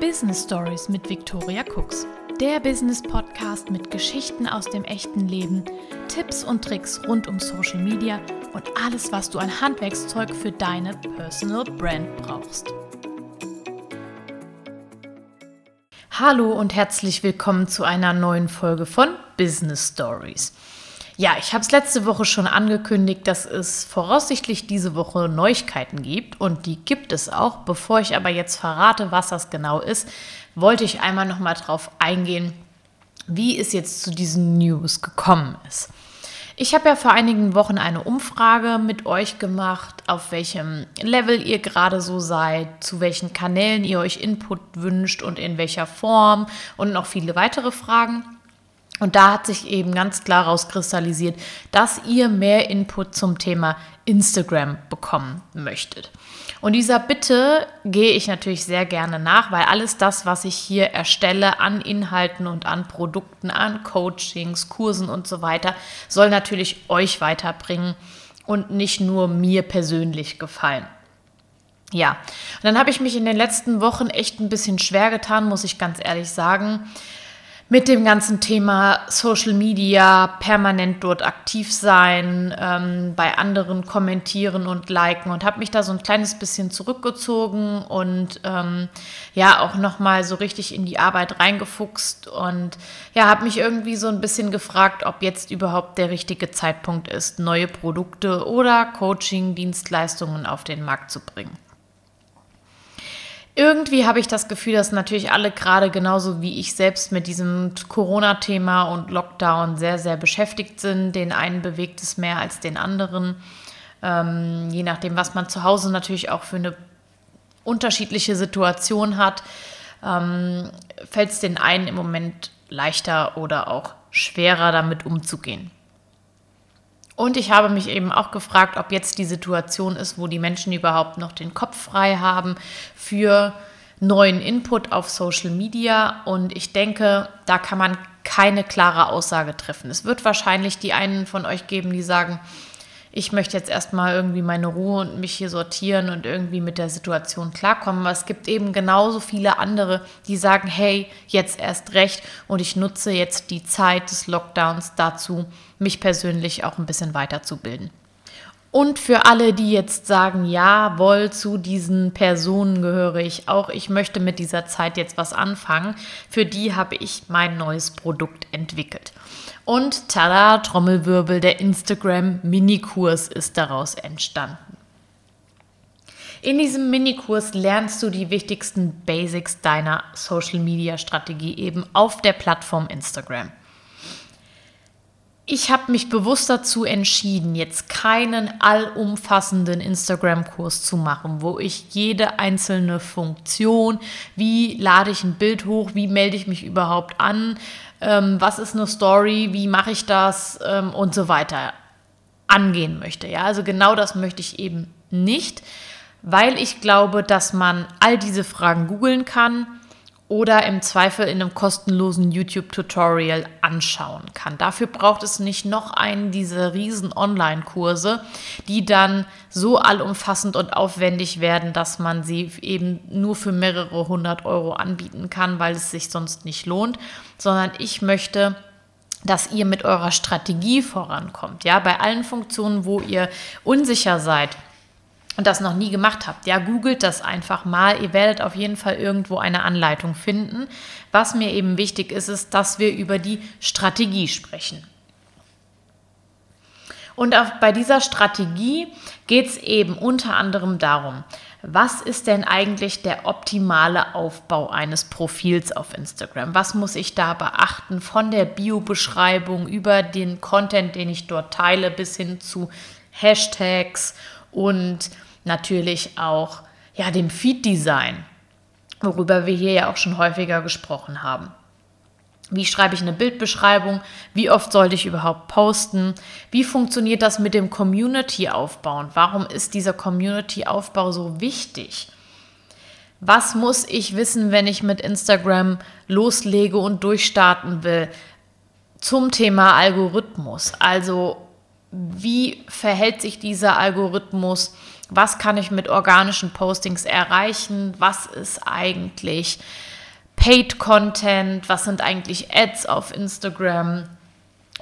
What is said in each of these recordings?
Business Stories mit Victoria Cooks. Der Business Podcast mit Geschichten aus dem echten Leben, Tipps und Tricks rund um Social Media und alles, was du an Handwerkszeug für deine Personal Brand brauchst. Hallo und herzlich willkommen zu einer neuen Folge von Business Stories. Ja, ich habe es letzte Woche schon angekündigt, dass es voraussichtlich diese Woche Neuigkeiten gibt und die gibt es auch. Bevor ich aber jetzt verrate, was das genau ist, wollte ich einmal noch mal drauf eingehen, wie es jetzt zu diesen News gekommen ist. Ich habe ja vor einigen Wochen eine Umfrage mit euch gemacht, auf welchem Level ihr gerade so seid, zu welchen Kanälen ihr euch Input wünscht und in welcher Form und noch viele weitere Fragen. Und da hat sich eben ganz klar rauskristallisiert, dass ihr mehr Input zum Thema Instagram bekommen möchtet. Und dieser Bitte gehe ich natürlich sehr gerne nach, weil alles das, was ich hier erstelle an Inhalten und an Produkten, an Coachings, Kursen und so weiter, soll natürlich euch weiterbringen und nicht nur mir persönlich gefallen. Ja, und dann habe ich mich in den letzten Wochen echt ein bisschen schwer getan, muss ich ganz ehrlich sagen mit dem ganzen Thema Social Media, permanent dort aktiv sein, ähm, bei anderen kommentieren und liken und habe mich da so ein kleines bisschen zurückgezogen und ähm, ja auch nochmal so richtig in die Arbeit reingefuchst und ja, habe mich irgendwie so ein bisschen gefragt, ob jetzt überhaupt der richtige Zeitpunkt ist, neue Produkte oder Coaching-Dienstleistungen auf den Markt zu bringen irgendwie habe ich das Gefühl, dass natürlich alle gerade genauso wie ich selbst mit diesem Corona-Thema und Lockdown sehr, sehr beschäftigt sind. Den einen bewegt es mehr als den anderen. Ähm, je nachdem, was man zu Hause natürlich auch für eine unterschiedliche Situation hat, ähm, fällt es den einen im Moment leichter oder auch schwerer damit umzugehen. Und ich habe mich eben auch gefragt, ob jetzt die Situation ist, wo die Menschen überhaupt noch den Kopf frei haben für neuen Input auf Social Media. Und ich denke, da kann man keine klare Aussage treffen. Es wird wahrscheinlich die einen von euch geben, die sagen, ich möchte jetzt erstmal irgendwie meine Ruhe und mich hier sortieren und irgendwie mit der Situation klarkommen. Aber es gibt eben genauso viele andere, die sagen, hey, jetzt erst recht und ich nutze jetzt die Zeit des Lockdowns dazu, mich persönlich auch ein bisschen weiterzubilden. Und für alle, die jetzt sagen, jawohl, zu diesen Personen gehöre ich auch, ich möchte mit dieser Zeit jetzt was anfangen, für die habe ich mein neues Produkt entwickelt. Und tada, Trommelwirbel, der Instagram Minikurs ist daraus entstanden. In diesem Minikurs lernst du die wichtigsten Basics deiner Social Media Strategie eben auf der Plattform Instagram. Ich habe mich bewusst dazu entschieden, jetzt keinen allumfassenden Instagram-Kurs zu machen, wo ich jede einzelne Funktion, wie lade ich ein Bild hoch, wie melde ich mich überhaupt an, ähm, was ist eine Story, wie mache ich das ähm, und so weiter angehen möchte. Ja, also genau das möchte ich eben nicht, weil ich glaube, dass man all diese Fragen googeln kann oder im Zweifel in einem kostenlosen YouTube-Tutorial anschauen kann. Dafür braucht es nicht noch einen dieser riesen Online-Kurse, die dann so allumfassend und aufwendig werden, dass man sie eben nur für mehrere hundert Euro anbieten kann, weil es sich sonst nicht lohnt, sondern ich möchte dass ihr mit eurer Strategie vorankommt. Ja, bei allen Funktionen, wo ihr unsicher seid, und das noch nie gemacht habt, ja, googelt das einfach mal. Ihr werdet auf jeden Fall irgendwo eine Anleitung finden. Was mir eben wichtig ist, ist, dass wir über die Strategie sprechen. Und auf, bei dieser Strategie geht es eben unter anderem darum, was ist denn eigentlich der optimale Aufbau eines Profils auf Instagram? Was muss ich da beachten von der Bio-Beschreibung über den Content, den ich dort teile, bis hin zu Hashtags und natürlich auch ja, dem Feed-Design, worüber wir hier ja auch schon häufiger gesprochen haben. Wie schreibe ich eine Bildbeschreibung? Wie oft sollte ich überhaupt posten? Wie funktioniert das mit dem Community-Aufbau? Warum ist dieser Community-Aufbau so wichtig? Was muss ich wissen, wenn ich mit Instagram loslege und durchstarten will? Zum Thema Algorithmus. Also wie verhält sich dieser Algorithmus was kann ich mit organischen Postings erreichen, was ist eigentlich Paid Content, was sind eigentlich Ads auf Instagram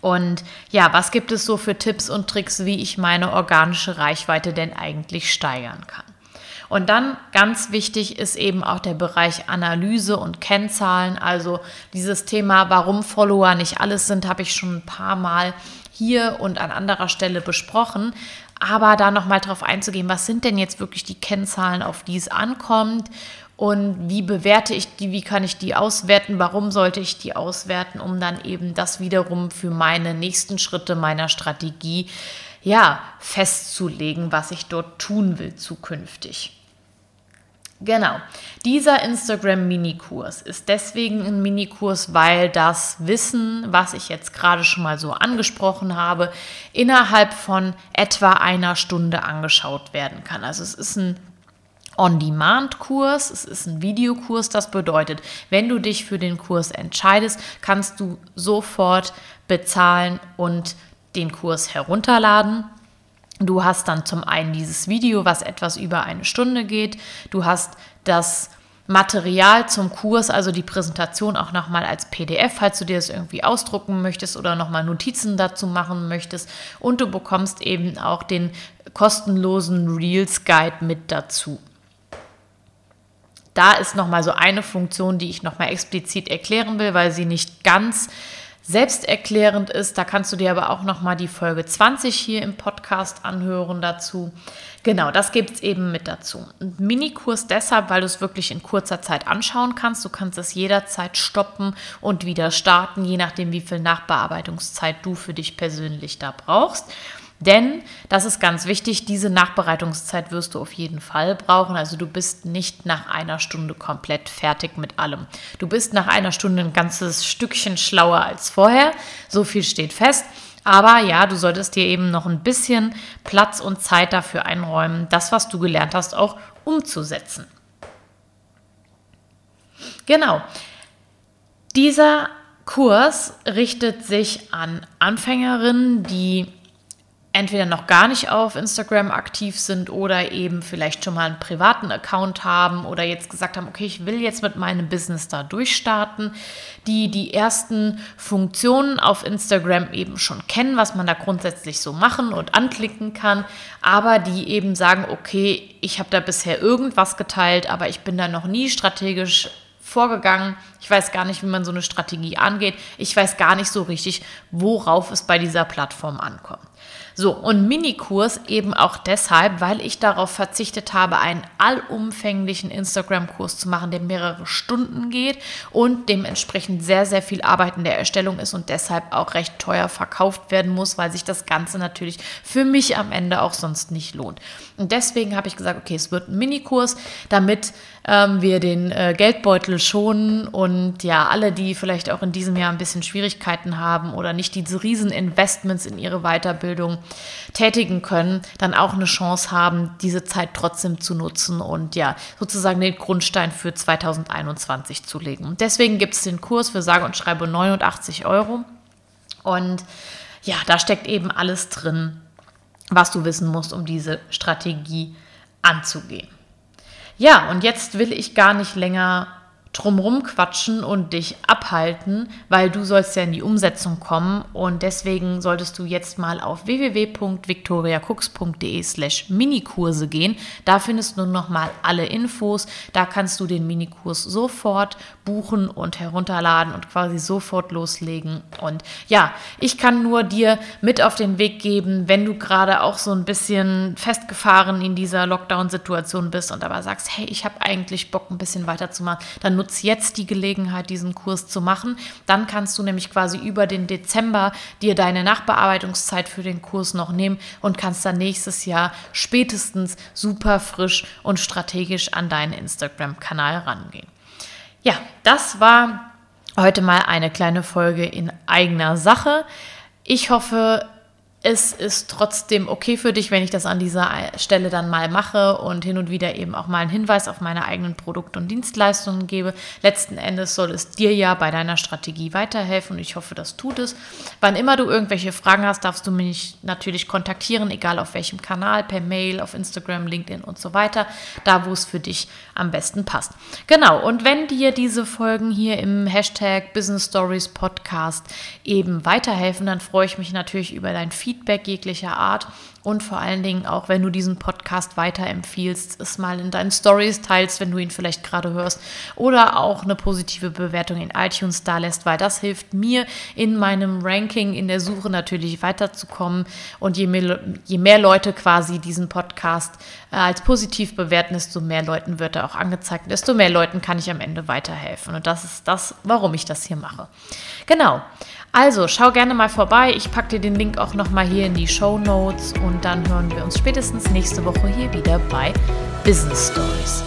und ja, was gibt es so für Tipps und Tricks, wie ich meine organische Reichweite denn eigentlich steigern kann. Und dann ganz wichtig ist eben auch der Bereich Analyse und Kennzahlen. Also dieses Thema, warum Follower nicht alles sind, habe ich schon ein paar Mal hier und an anderer Stelle besprochen. Aber da nochmal drauf einzugehen, was sind denn jetzt wirklich die Kennzahlen, auf die es ankommt und wie bewerte ich die, wie kann ich die auswerten, warum sollte ich die auswerten, um dann eben das wiederum für meine nächsten Schritte meiner Strategie ja festzulegen, was ich dort tun will zukünftig. Genau. Dieser Instagram-Minikurs ist deswegen ein Minikurs, weil das Wissen, was ich jetzt gerade schon mal so angesprochen habe, innerhalb von etwa einer Stunde angeschaut werden kann. Also es ist ein On-Demand-Kurs, es ist ein Videokurs. Das bedeutet, wenn du dich für den Kurs entscheidest, kannst du sofort bezahlen und den Kurs herunterladen. Du hast dann zum einen dieses Video, was etwas über eine Stunde geht. Du hast das Material zum Kurs, also die Präsentation auch nochmal als PDF, falls du dir das irgendwie ausdrucken möchtest oder nochmal Notizen dazu machen möchtest. Und du bekommst eben auch den kostenlosen Reels Guide mit dazu. Da ist nochmal so eine Funktion, die ich nochmal explizit erklären will, weil sie nicht ganz selbsterklärend ist. Da kannst du dir aber auch noch mal die Folge 20 hier im Podcast anhören dazu. Genau, das gibt es eben mit dazu. Ein Minikurs deshalb, weil du es wirklich in kurzer Zeit anschauen kannst. Du kannst es jederzeit stoppen und wieder starten, je nachdem, wie viel Nachbearbeitungszeit du für dich persönlich da brauchst. Denn, das ist ganz wichtig, diese Nachbereitungszeit wirst du auf jeden Fall brauchen. Also du bist nicht nach einer Stunde komplett fertig mit allem. Du bist nach einer Stunde ein ganzes Stückchen schlauer als vorher. So viel steht fest. Aber ja, du solltest dir eben noch ein bisschen Platz und Zeit dafür einräumen, das, was du gelernt hast, auch umzusetzen. Genau. Dieser Kurs richtet sich an Anfängerinnen, die entweder noch gar nicht auf Instagram aktiv sind oder eben vielleicht schon mal einen privaten Account haben oder jetzt gesagt haben, okay, ich will jetzt mit meinem Business da durchstarten, die die ersten Funktionen auf Instagram eben schon kennen, was man da grundsätzlich so machen und anklicken kann, aber die eben sagen, okay, ich habe da bisher irgendwas geteilt, aber ich bin da noch nie strategisch vorgegangen. Ich weiß gar nicht, wie man so eine Strategie angeht. Ich weiß gar nicht so richtig, worauf es bei dieser Plattform ankommt. So, und Minikurs eben auch deshalb, weil ich darauf verzichtet habe, einen allumfänglichen Instagram-Kurs zu machen, der mehrere Stunden geht und dementsprechend sehr, sehr viel Arbeit in der Erstellung ist und deshalb auch recht teuer verkauft werden muss, weil sich das Ganze natürlich für mich am Ende auch sonst nicht lohnt. Und deswegen habe ich gesagt, okay, es wird ein Minikurs, damit ähm, wir den äh, Geldbeutel schonen und ja, alle, die vielleicht auch in diesem Jahr ein bisschen Schwierigkeiten haben oder nicht diese riesen Investments in ihre Weiterbildung tätigen können, dann auch eine Chance haben, diese Zeit trotzdem zu nutzen und ja, sozusagen den Grundstein für 2021 zu legen. Und deswegen gibt es den Kurs für sage und schreibe 89 Euro. Und ja, da steckt eben alles drin, was du wissen musst, um diese Strategie anzugehen. Ja, und jetzt will ich gar nicht länger drumrum quatschen und dich abhalten, weil du sollst ja in die Umsetzung kommen und deswegen solltest du jetzt mal auf www.victoriacooks.de slash Minikurse gehen. Da findest du noch mal alle Infos. Da kannst du den Minikurs sofort buchen und herunterladen und quasi sofort loslegen. Und ja, ich kann nur dir mit auf den Weg geben, wenn du gerade auch so ein bisschen festgefahren in dieser Lockdown-Situation bist und aber sagst, hey, ich habe eigentlich Bock, ein bisschen weiterzumachen, dann nutz jetzt die Gelegenheit, diesen Kurs zu machen. Dann kannst du nämlich quasi über den Dezember dir deine Nachbearbeitungszeit für den Kurs noch nehmen und kannst dann nächstes Jahr spätestens super frisch und strategisch an deinen Instagram-Kanal rangehen. Ja, das war heute mal eine kleine Folge in eigener Sache. Ich hoffe, es ist trotzdem okay für dich, wenn ich das an dieser Stelle dann mal mache und hin und wieder eben auch mal einen Hinweis auf meine eigenen Produkte und Dienstleistungen gebe. Letzten Endes soll es dir ja bei deiner Strategie weiterhelfen und ich hoffe, das tut es. Wann immer du irgendwelche Fragen hast, darfst du mich natürlich kontaktieren, egal auf welchem Kanal, per Mail, auf Instagram, LinkedIn und so weiter, da wo es für dich am besten passt. Genau, und wenn dir diese Folgen hier im Hashtag Business Stories Podcast eben weiterhelfen, dann freue ich mich natürlich über dein Feedback Feedback jeglicher Art und vor allen Dingen auch, wenn du diesen Podcast weiterempfiehlst, es mal in deinen Stories teilst, wenn du ihn vielleicht gerade hörst oder auch eine positive Bewertung in iTunes da lässt, weil das hilft mir in meinem Ranking in der Suche natürlich weiterzukommen und je mehr, je mehr Leute quasi diesen Podcast äh, als positiv bewerten, desto mehr Leuten wird er auch angezeigt, desto mehr Leuten kann ich am Ende weiterhelfen und das ist das, warum ich das hier mache. Genau. Also schau gerne mal vorbei. Ich packe dir den Link auch nochmal hier in die Show Notes und dann hören wir uns spätestens nächste Woche hier wieder bei Business Stories.